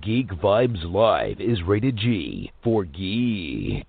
Geek Vibes Live is rated G for geek.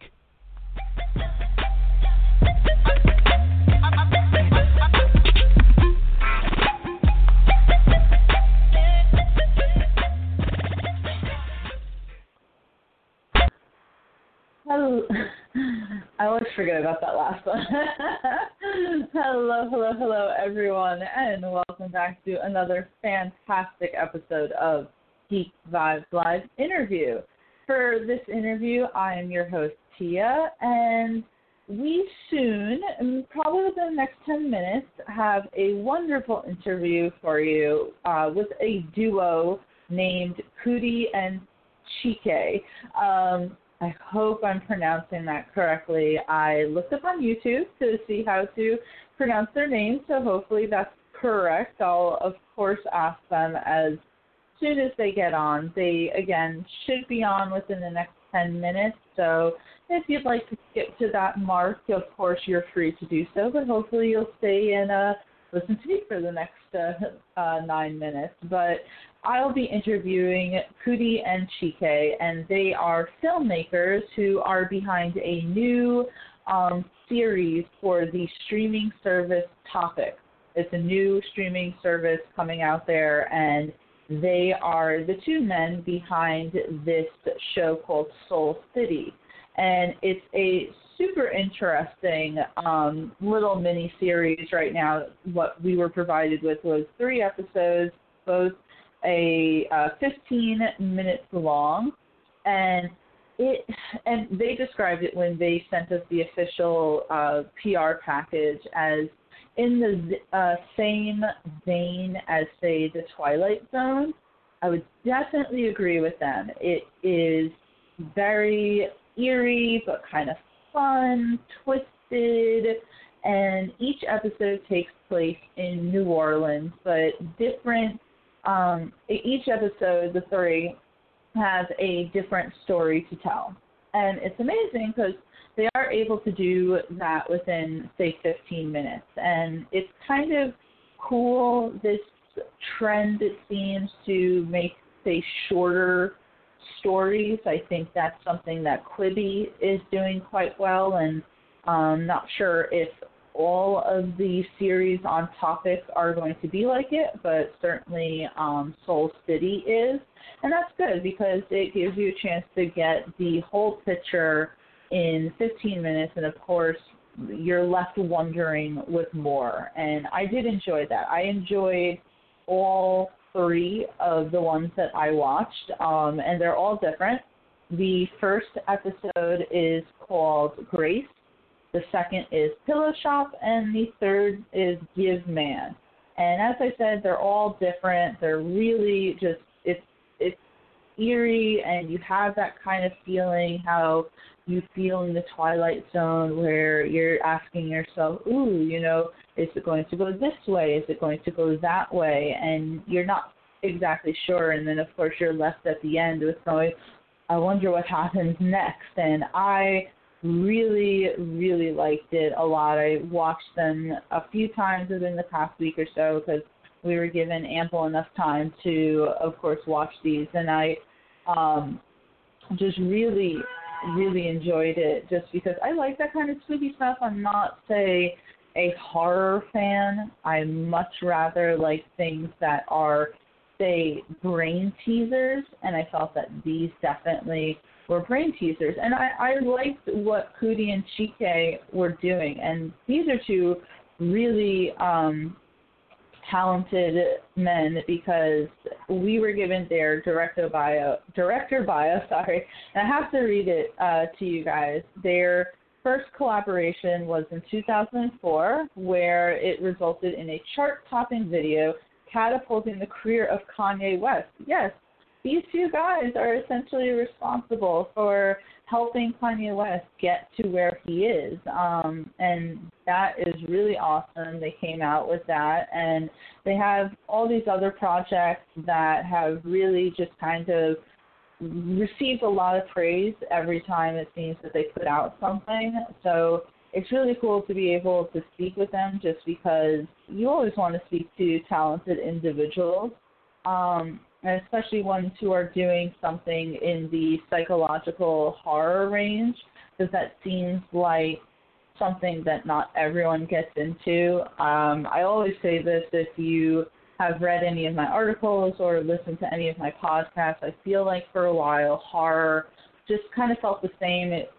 Hello. I always forget about that last one. hello, hello, hello, everyone, and welcome back to another fantastic episode of Geek Vibes Live interview. For this interview, I am your host, Tia, and we soon, probably within the next 10 minutes, have a wonderful interview for you uh, with a duo named Coodie and Chike. Um, I hope I'm pronouncing that correctly. I looked up on YouTube to see how to pronounce their name, so hopefully that's correct. I'll, of course, ask them as soon as they get on. They, again, should be on within the next 10 minutes, so if you'd like to skip to that mark, of course, you're free to do so, but hopefully you'll stay and uh, listen to me for the next uh, uh, nine minutes. But I'll be interviewing Coodie and Chike, and they are filmmakers who are behind a new um, series for the streaming service Topic. It's a new streaming service coming out there, and they are the two men behind this show called Soul City. And it's a super interesting um, little mini series right now. What we were provided with was three episodes, both a uh, 15 minutes long, and it and they described it when they sent us the official uh, PR package as in the uh, same vein as say the Twilight Zone. I would definitely agree with them. It is very eerie but kind of fun, twisted, and each episode takes place in New Orleans, but different um, each episode, the three, has a different story to tell. And it's amazing because they are able to do that within, say, 15 minutes. And it's kind of cool, this trend, it seems, to make, say, shorter stories. I think that's something that Quibi is doing quite well. And I'm um, not sure if all of the series on topic are going to be like it, but certainly um, Soul City is. And that's good because it gives you a chance to get the whole picture in 15 minutes, and of course, you're left wondering with more. And I did enjoy that. I enjoyed all three of the ones that I watched, um, and they're all different. The first episode is called Grace, the second is Pillow Shop, and the third is Give Man. And as I said, they're all different. They're really just it's it's eerie, and you have that kind of feeling how you feel in the Twilight Zone, where you're asking yourself, "Ooh, you know, is it going to go this way? Is it going to go that way?" And you're not exactly sure. And then, of course, you're left at the end with going, "I wonder what happens next." And I really, really liked it a lot. I watched them a few times within the past week or so because we were given ample enough time to, of course, watch these, and I um, just really, really enjoyed it just because I like that kind of spooky stuff. I'm not, say, a horror fan. I much rather like things that are, say, brain teasers, and I felt that these definitely were brain teasers. And I, I liked what Coodie and Chike were doing. And these are two really um, talented men because we were given their director bio, director bio, sorry, and I have to read it uh, to you guys. Their first collaboration was in 2004, where it resulted in a chart-topping video catapulting the career of Kanye West. Yes, these two guys are essentially responsible for helping Kanye West get to where he is. Um, and that is really awesome. They came out with that. And they have all these other projects that have really just kind of received a lot of praise every time it seems that they put out something. So it's really cool to be able to speak with them just because you always want to speak to talented individuals. Um, and especially ones who are doing something in the psychological horror range, because that seems like something that not everyone gets into. Um, I always say this if you have read any of my articles or listened to any of my podcasts, I feel like for a while horror just kind of felt the same. It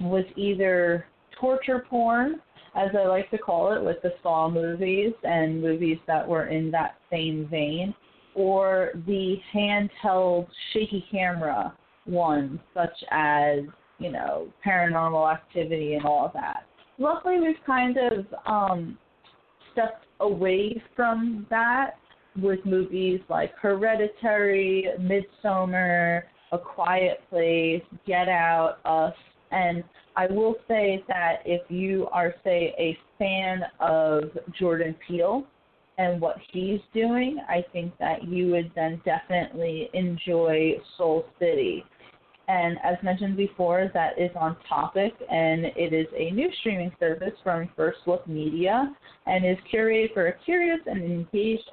was either torture porn, as I like to call it, with the Saw movies and movies that were in that same vein, or the handheld shaky camera ones, such as, you know, paranormal activity and all of that. Luckily, we've kind of um, stepped away from that with movies like Hereditary, Midsommar, A Quiet Place, Get Out, Us, and I will say that if you are, say, a fan of Jordan Peele, and what he's doing, I think that you would then definitely enjoy Soul City. And as mentioned before, that is on topic, and it is a new streaming service from First Look Media and is curated for a curious and engaged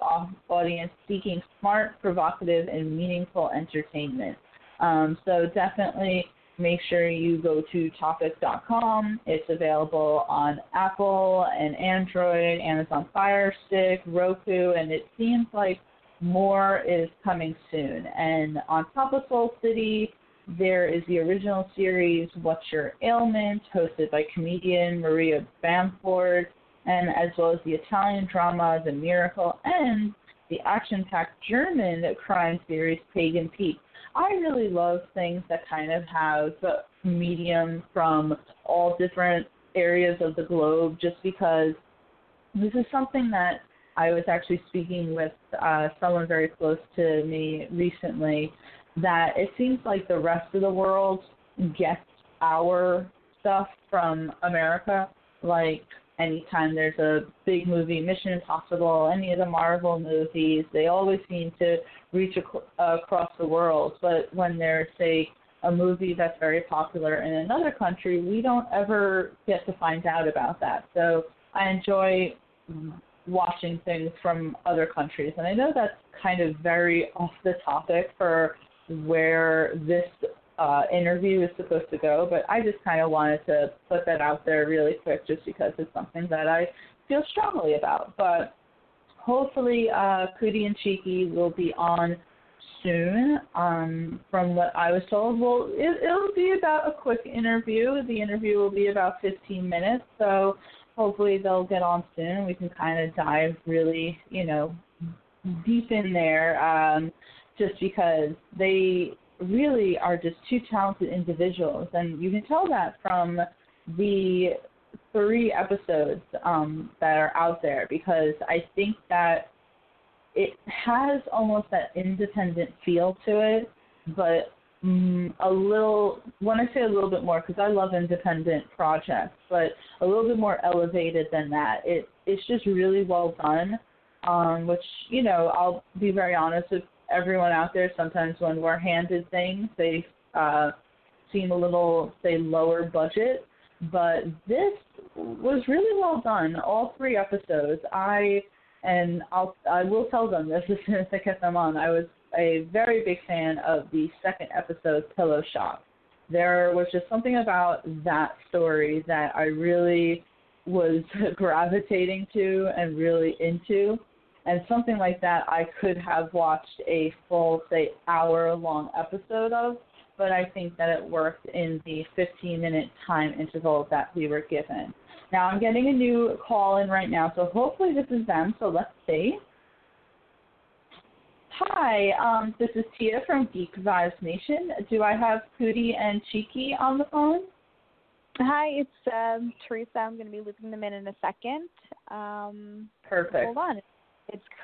audience seeking smart, provocative, and meaningful entertainment. Um, so definitely make sure you go to topic.com. It's available on Apple and Android, Amazon Fire Stick, Roku, and it seems like more is coming soon. And on top of Soul City, there is the original series What's Your Ailment, hosted by comedian Maria Bamford, and as well as the Italian drama The Miracle and the action-packed German crime series Pagan Peak. I really love things that kind of have medium from all different areas of the globe just because this is something that I was actually speaking with uh, someone very close to me recently that it seems like the rest of the world gets our stuff from America. Like anytime there's a big movie, Mission Impossible, any of the Marvel movies, they always seem to reach ac- uh, across the world. But when there's say a movie that's very popular in another country, we don't ever get to find out about that. So I enjoy watching things from other countries, and I know that's kind of very off the topic for where this uh, interview is supposed to go, but I just kind of wanted to put that out there really quick just because it's something that I feel strongly about. But hopefully, uh, Coodie and Chike will be on soon. Um, from what I was told, well, it, it'll be about a quick interview. The interview will be about 15 minutes, so hopefully they'll get on soon. We can kind of dive really, you know, deep in there. Um, just because they really are just two talented individuals, and you can tell that from the three episodes um, that are out there because I think that it has almost that independent feel to it, but mm, a little when I say a little bit more because I love independent projects, but a little bit more elevated than that. It it's just really well done. Um, which you know I'll be very honest with everyone out there, sometimes when we're handed things, they uh, seem a little, say, lower budget. But this was really well done. All three episodes, I and I'll I will tell them this as soon as I get them on. I was a very big fan of the second episode, Pillow Shop. There was just something about that story that I really was gravitating to and really into and something like that I could have watched a full, say, hour long episode of, but I think that it worked in the 15 minute time interval that we were given. Now I'm getting a new call in right now, so hopefully this is them, so let's see. Hi, um, this is Tia from Geek Vibes Nation. Do I have Coodie and Chike on the phone? Hi, it's um, Teresa. I'm going to be looping them in in a second. Um, Perfect. Hold on. It's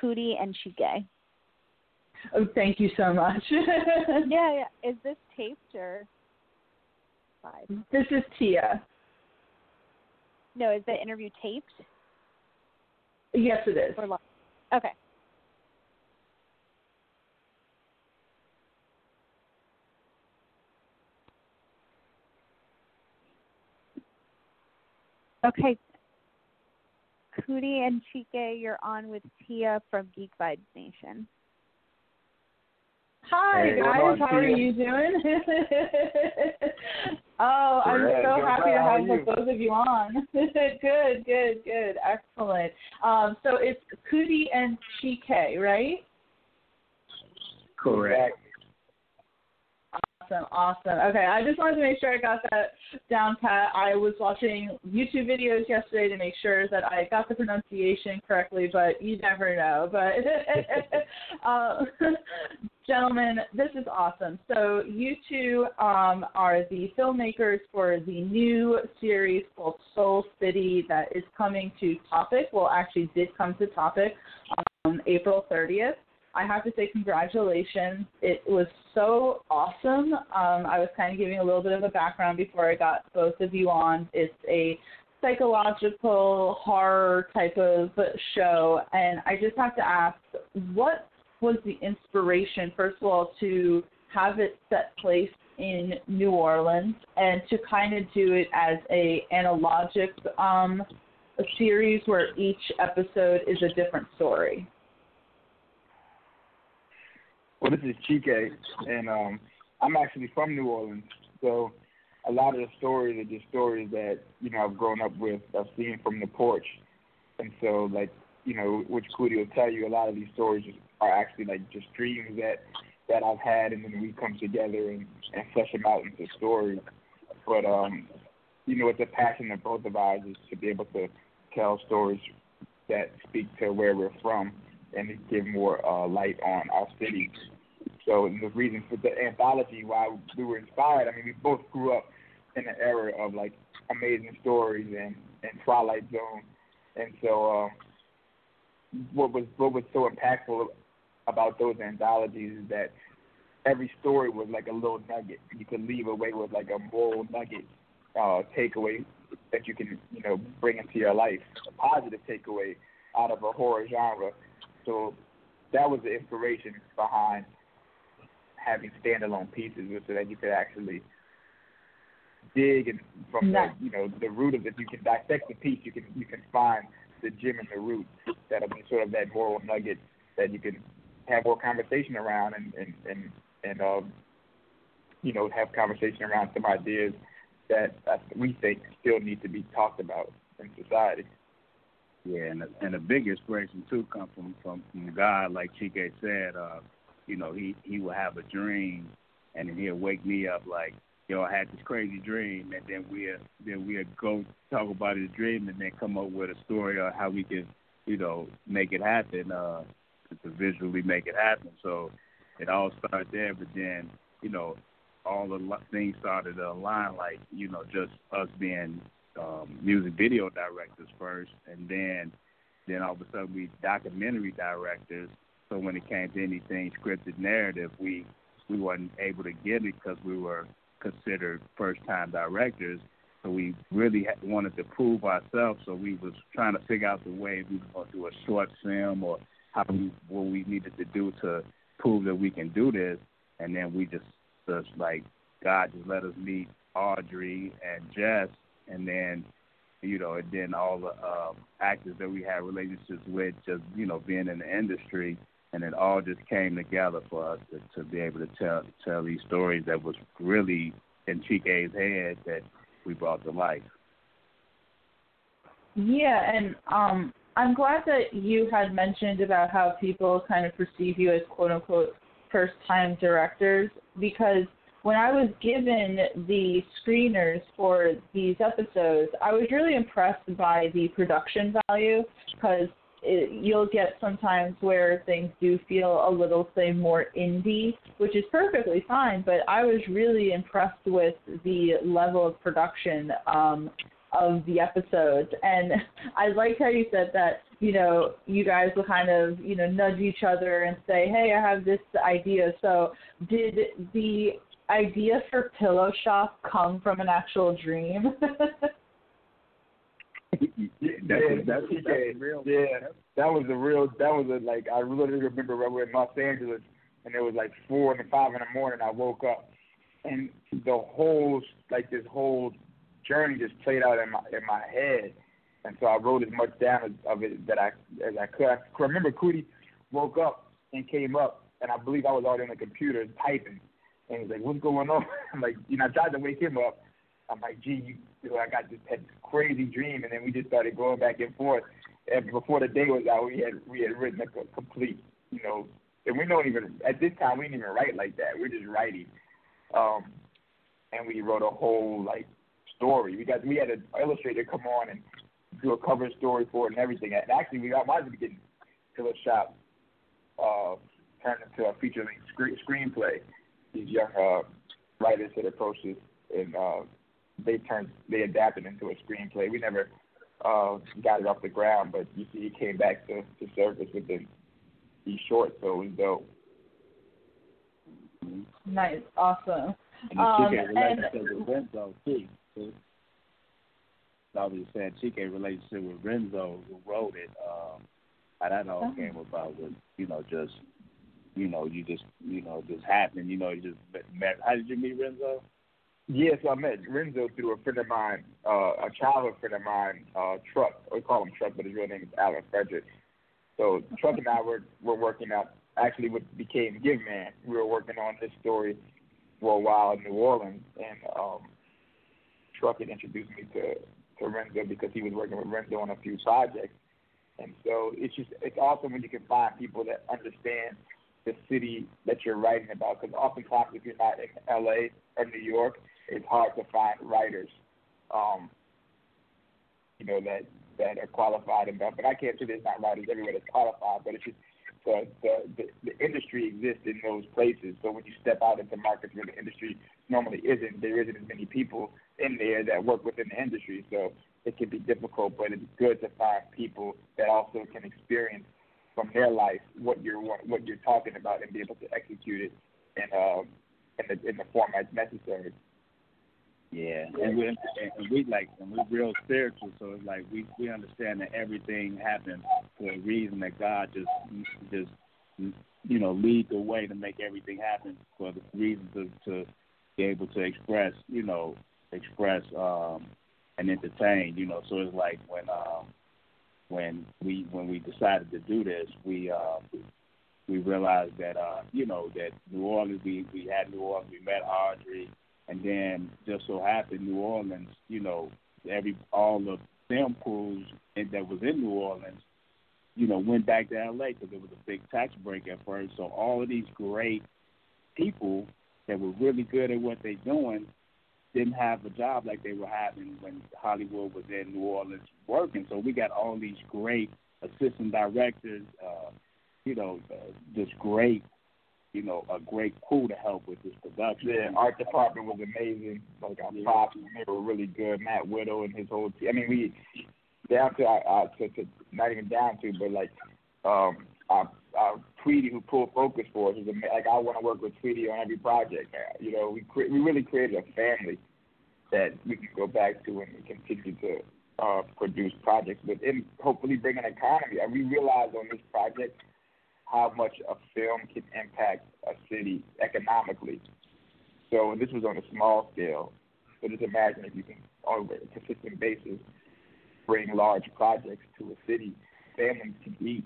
Coodie and Chike. Oh, thank you so much. yeah, yeah. Is this taped or live? This is Tia. No, is the interview taped? Yes, it is. Or live? Okay. Okay. Coodie and Chike, you're on with Tia from Geek Vibes Nation. Hi Hey, guys, on, how are you doing? oh, I'm Good, so good. happy to have you? both of you on. good, good, good, excellent. Um, so it's Coodie and Chike, right? Correct. Awesome, awesome. Okay, I just wanted to make sure I got that down pat. I was watching YouTube videos yesterday to make sure that I got the pronunciation correctly, but you never know. But uh, gentlemen, this is awesome. So you two um, are the filmmakers for the new series called Soul City that is coming to Topic. Well, actually, did come to Topic on April 30th. I have to say congratulations. It was so awesome. Um, I was kind of giving a little bit of a background before I got both of you on. It's a psychological horror type of show, and I just have to ask, what was the inspiration, first of all, to have it set place in New Orleans and to kind of do it as a analogic um, a series where each episode is a different story? Well, this is Chike, and um, I'm actually from New Orleans, so a lot of the stories are just stories that you know I've grown up with, I've seen from the porch, and so like you know, which Coodie will tell you, a lot of these stories are actually like just dreams that that I've had, and then we come together and, and flesh them out into stories. But um, you know, it's a passion of both of ours is to be able to tell stories that speak to where we're from and give more uh, light on our city. So the reason for the anthology, why we were inspired, I mean, we both grew up in an era of like amazing stories and, and Twilight Zone, and so um, what was what was so impactful about those anthologies is that every story was like a little nugget. You could leave away with like a moral nugget uh, takeaway that you can you know bring into your life, a positive takeaway out of a horror genre. So that was the inspiration behind having standalone pieces, was so that you could actually dig and from Nice. the you know the root of it. You can dissect the piece. You can you can find the gem in the root that'll be sort of that moral nugget that you can have more conversation around and and and and um you know have conversation around some ideas that we think still need to be talked about in society. Yeah, and the, and the big inspiration too come from from, from God, like Chike said. Uh, you know, he he will have a dream, and then he'll wake me up like, yo, I had this crazy dream, and then we'll then we'll go talk about his dream, and then come up with a story on how we can, you know, make it happen, uh, to visually make it happen. So it all started there, but then you know, all the things started to align, like you know, just us being um, music video directors first, and then then all of a sudden we documentary directors. So when it came to anything scripted narrative, we we wasn't able to get it because we were considered first time directors. So we really wanted to prove ourselves. So we was trying to figure out the way we were going to do a short film or how we what we needed to do to prove that we can do this. And then we just just like God just let us meet Audrey and Jess, and then you know, and then all the um, actors that we had relationships with, just you know, being in the industry, and it all just came together for us to, to be able to tell tell these stories that was really in Chike's head that we brought to life. Yeah, and um, I'm glad that you had mentioned about how people kind of perceive you as quote unquote first time directors because when I was given the screeners for these episodes, I was really impressed by the production value because you'll get sometimes where things do feel a little, say, more indie, which is perfectly fine. But I was really impressed with the level of production um, of the episodes, and I liked how you said that you know, you guys will kind of, you know, nudge each other and say, "Hey, I have this idea." So, did the idea for Pillow Shop come from an actual dream? yeah, that's, that's, that's real. Yeah, that was a real. That was a like. I literally remember when we were in Los Angeles, and it was like four and five in the morning. I woke up, and the whole like this whole journey just played out in my in my head, and so I wrote as much down as, of it that I as I could. I remember Coodie woke up and came up, and I believe I was already on the computer typing, and he's like, "What's going on?" I'm like, you know, I tried to wake him up. I'm like, "Gee, you, you know, I got this had this crazy dream," and then we just started going back and forth. And before the day was out, we had we had written a complete, you know, and we don't even at this time we didn't even write like that. We're just writing, um, and we wrote a whole like story. We got we had an illustrator come on and do a cover story for it and everything. And actually, we got wanted to get Pillow Shop uh, turned into a feature length screenplay. These young uh, writers had approached us and uh, they turned they adapted into a screenplay. We never uh, got it off the ground, but you see, it came back to, to surface within these shorts, so it was dope. Nice, awesome. And the um, relationship and, with Renzo too. So, I was saying Chike relationship with Renzo who wrote it. Um, how that all oh. came about was you know just you know you just you know just happened. You know you just met. How did you meet Renzo? Yes, I met Renzo through a friend of mine, uh, a childhood friend of mine, uh, Truck. We call him Truck, but his real name is Alan Frederick. So Truck and I were were working out. Actually, what became Give Man. We were working on this story for a while in New Orleans, and um, Truck had introduced me to to Renzo because he was working with Renzo on a few projects. And so it's just it's awesome when you can find people that understand the city that you're writing about. Because oftentimes, if you're not in LA or New York, it's hard to find writers, um, you know, that that are qualified and But I can't say there's not writers everywhere that's qualified, but it's just the, the the the industry exists in those places. So when you step out into markets where the industry normally isn't, there isn't as many people in there that work within the industry. So it can be difficult, but it's good to find people that also can experience from their life what you're what you're talking about and be able to execute it in um in the in the format necessary. Yeah, and we and we like and we're real spiritual, so it's like we we understand that everything happens for a reason. That God just just you know lead the way to make everything happen for the reason to to be able to express you know express um and entertain. You know, so it's like when um when we when we decided to do this, we um we realized that uh you know that New Orleans we we had New Orleans, we met Audrey and then just so happened New Orleans, you know, every all the film crews that was in New Orleans, you know, went back to LA because it was a big tax break at first. So all of these great people that were really good at what they're doing didn't have a job like they were having when Hollywood was in New Orleans working. So we got all these great assistant directors, uh, you know, uh, just great you know, a great crew to help with this production. Yeah, art department was amazing. Like our yeah. props, they were really good. Matt Widow and his whole team. I mean, we down to uh, to, to not even down to, but like um, our, our Tweety who pulled focus for us like I want to work with Tweety on every project. Now. You know, we cre- we really created a family that we can go back to and continue to uh, produce projects and hopefully bring an economy. And we realized on this project how much a film can impact a city economically. So this was on a small scale. So just imagine if you can, on a consistent basis, bring large projects to a city, families can eat.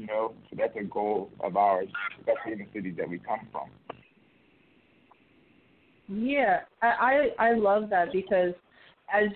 You know, so that's a goal of ours, especially in the cities that we come from. Yeah, I I love that because as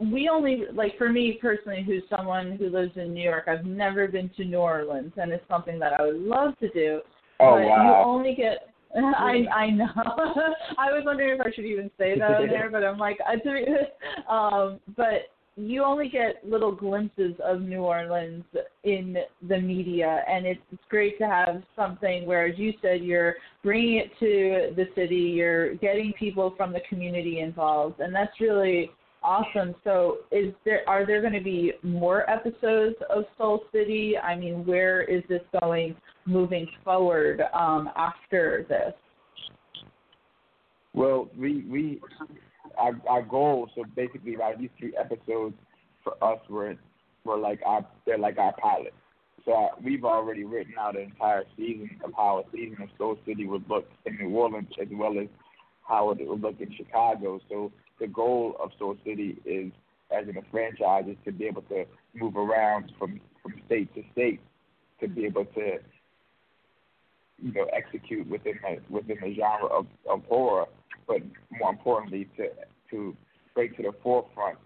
we only like for me personally who's someone who lives in New York, I've never been to New Orleans and it's something that I would love to do. Oh but wow. You only get I I know. I was wondering if I should even say that in there, but I'm like, I, um, but you only get little glimpses of New Orleans in the media, and it's, it's great to have something where, as you said, you're bringing it to the city, you're getting people from the community involved, and that's really Awesome. So, is there are there going to be more episodes of Soul City? I mean, where is this going moving forward um, after this? Well, we we our our goal. So basically, like these three episodes for us were were like our they're like our pilot. So uh, we've already written out an entire season of how a season of Soul City would look in New Orleans, as well as how it would look in Chicago. So the goal of Soul City is, as in a franchise, is to be able to move around from from state to state, to be able to you know execute within the within the genre of, of horror, but more importantly to to bring to the forefront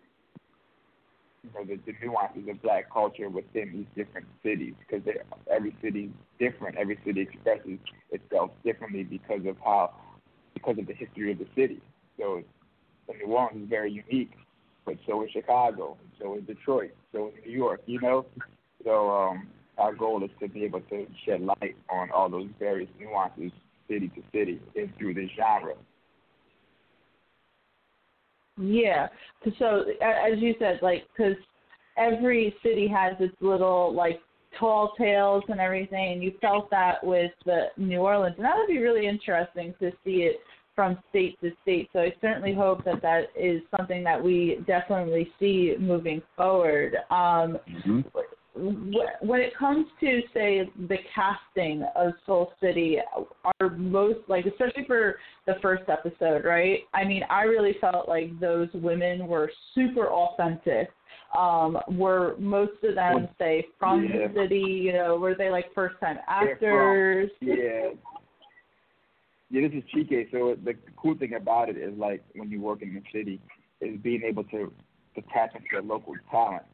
you know the, the nuances of black culture within these different cities because every city is different. Every city expresses itself differently because of how because of the history of the city. So New Orleans is very unique, but so is Chicago, so is Detroit, so is New York. You know, so um, our goal is to be able to shed light on all those various nuances, city to city, and through this genre. Yeah. So as you said, like, because every city has its little like tall tales and everything, and you felt that with the New Orleans, and that would be really interesting to see it from state to state. So I certainly hope that that is something that we definitely see moving forward. Um, mm-hmm. When it comes to say the casting of Soul City, are most like especially for the first episode, right? I mean, I really felt like those women were super authentic. Um, were most of them say from yeah. the city? You know, were they like first time actors? Yeah, yeah, this is Chike. So the cool thing about it is like when you work in the city, is being able to to tap into the local talent.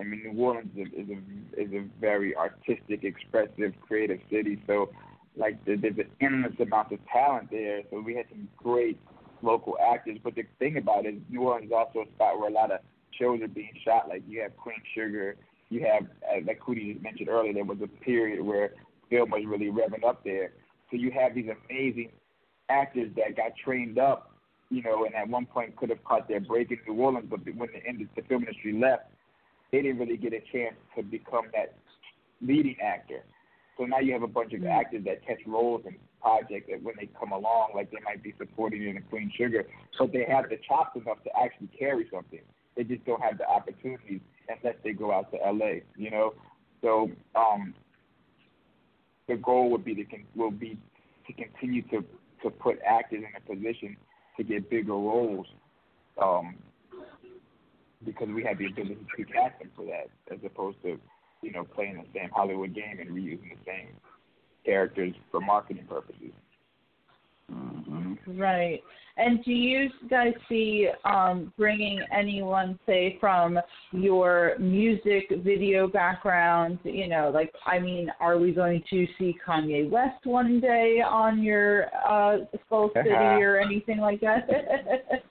I mean, New Orleans is a, is a is a very artistic, expressive, creative city. So, like, there's an endless amount of talent there. So we had some great local actors. But the thing about it is, New Orleans is also a spot where a lot of shows are being shot. Like you have Queen Sugar, you have uh, like Coodie mentioned earlier. There was a period where film was really revving up there. So you have these amazing actors that got trained up, you know, and at one point could have caught their break in New Orleans, but when the, end the film industry left, they didn't really get a chance to become that leading actor. So now you have a bunch of actors that catch roles in projects that when they come along, like they might be supporting in a Queen Sugar, but they have the chops enough to actually carry something. They just don't have the opportunities unless they go out to LA, you know. So um, the goal would be to will be to continue to to put actors in a position to get bigger roles, um, because we have the ability to cast them for that, as opposed to, you know, playing the same Hollywood game and reusing the same characters for marketing purposes. Mm-hmm. Right. And do you guys see um, bringing anyone, say, from your music video background? You know, like, I mean, are we going to see Kanye West one day on your uh, Soul City or anything like that?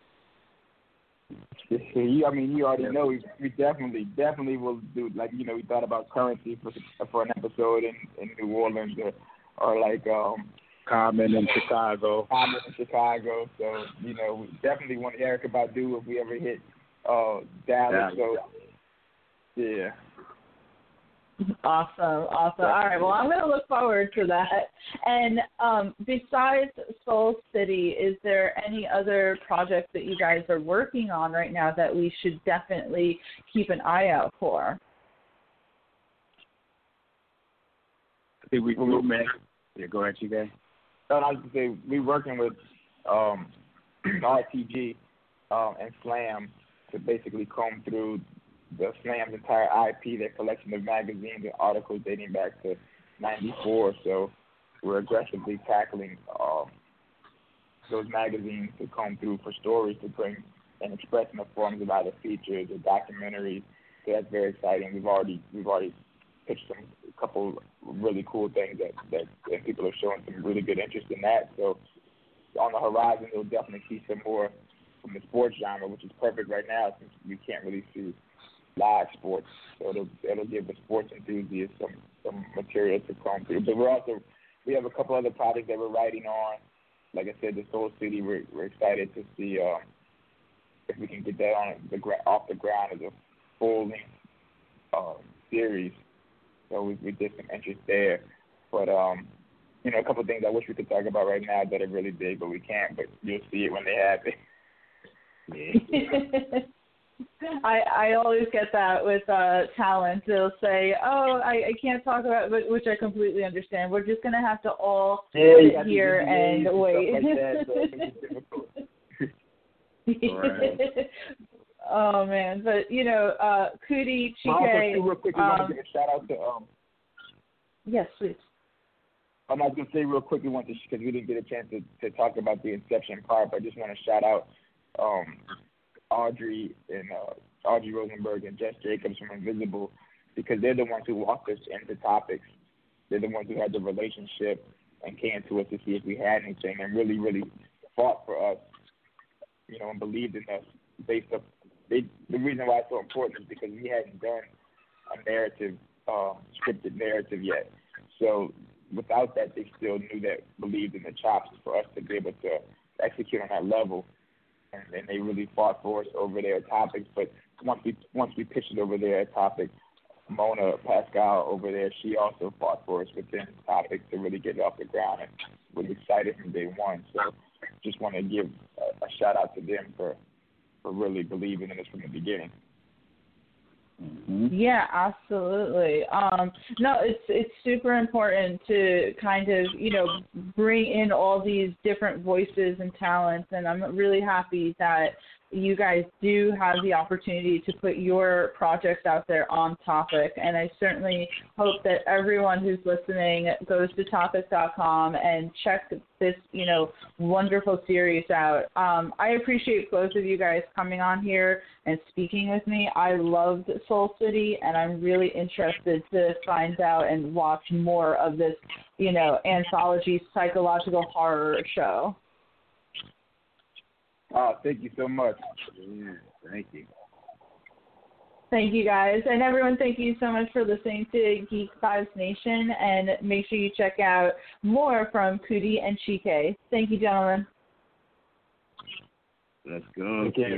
you, I mean, you already know we, we definitely, definitely will do. Like, you know, we thought about Curren$y for for an episode in in New Orleans, or, or like um Common in Chicago. Common in Chicago. So, you know, we definitely want Erykah Badu if we ever hit uh Dallas. So yeah. Awesome, awesome. All right, well, I'm going to look forward to that. And um, besides Soul City, is there any other projects that you guys are working on right now that we should definitely keep an eye out for? I think we, we man. Yeah, go ahead, you guys. No, I was going to say we're working with um, RTG um, and Slam to basically comb through the Slam's entire IP, their collection of magazines and articles dating back to '94. So we're aggressively tackling um, those magazines to comb through for stories to bring and express in the forms of either features or documentaries. So that's very exciting. We've already we've already pitched some a couple really cool things that that people are showing some really good interest in that. So on the horizon, you'll definitely see some more from the sports genre, which is perfect right now since we can't really see live sports. So it'll it'll give the sports enthusiasts some some material to come through. But we're also we have a couple other projects that we're writing on. Like I said, the Soul City. We're we're excited to see. Um, if we can get that on the off the ground as a full length uh, series. So we, we did some interest there, but um, you know, a couple of things I wish we could talk about right now that are really big, but we can't. But you'll see it when they happen. Yeah. I I always get that with uh talent. They'll say, "Oh, I, I can't talk about," it, which I completely understand. We're just gonna have to all yeah, sit here and wait. Like so oh man, but you know, uh Coodie, Chike. real quick, um, want to give a shout out to um. Yes, please. I'm not gonna say real quick. We want to because we didn't get a chance to to talk about the Inception part, but I just want to shout out um Audrey and uh, Audrey Rosenberg and Jess Jacobs from Invisible because they're the ones who walked us into topics. They're the ones who had the relationship and came to us to see if we had anything and really, really fought for us, you know, and believed in us based up. They, the reason why it's so important is because we hadn't done a narrative, uh, scripted narrative yet. So without that, they still knew that believed in the chops for us to be able to execute on that level and, and they really fought for us over their topics. But once we once we pitched it over their topic, Mona Pascal over there, she also fought for us within the topic to really get it off the ground and was excited from day one. So just want to give a, a shout out to them for for really believing in us from the beginning. Mm-hmm. Yeah, absolutely. Um, no, it's it's super important to kind of you know bring in all these different voices and talents, and I'm really happy that you guys do have the opportunity to put your projects out there on topic. And i certainly hope that everyone who's listening goes to topic.com and check this you know wonderful series out. Um, i appreciate both of you guys coming on here and speaking with me. I loved soul city and i'm really interested to find out and watch more of this you know anthology psychological horror show Oh, thank you so much. Yeah, thank you. Thank you guys. And everyone, thank you so much for listening to Geek Vibes Nation. And make sure you check out more from Coodie and Chike. Thank you, gentlemen. Let's go. Okay.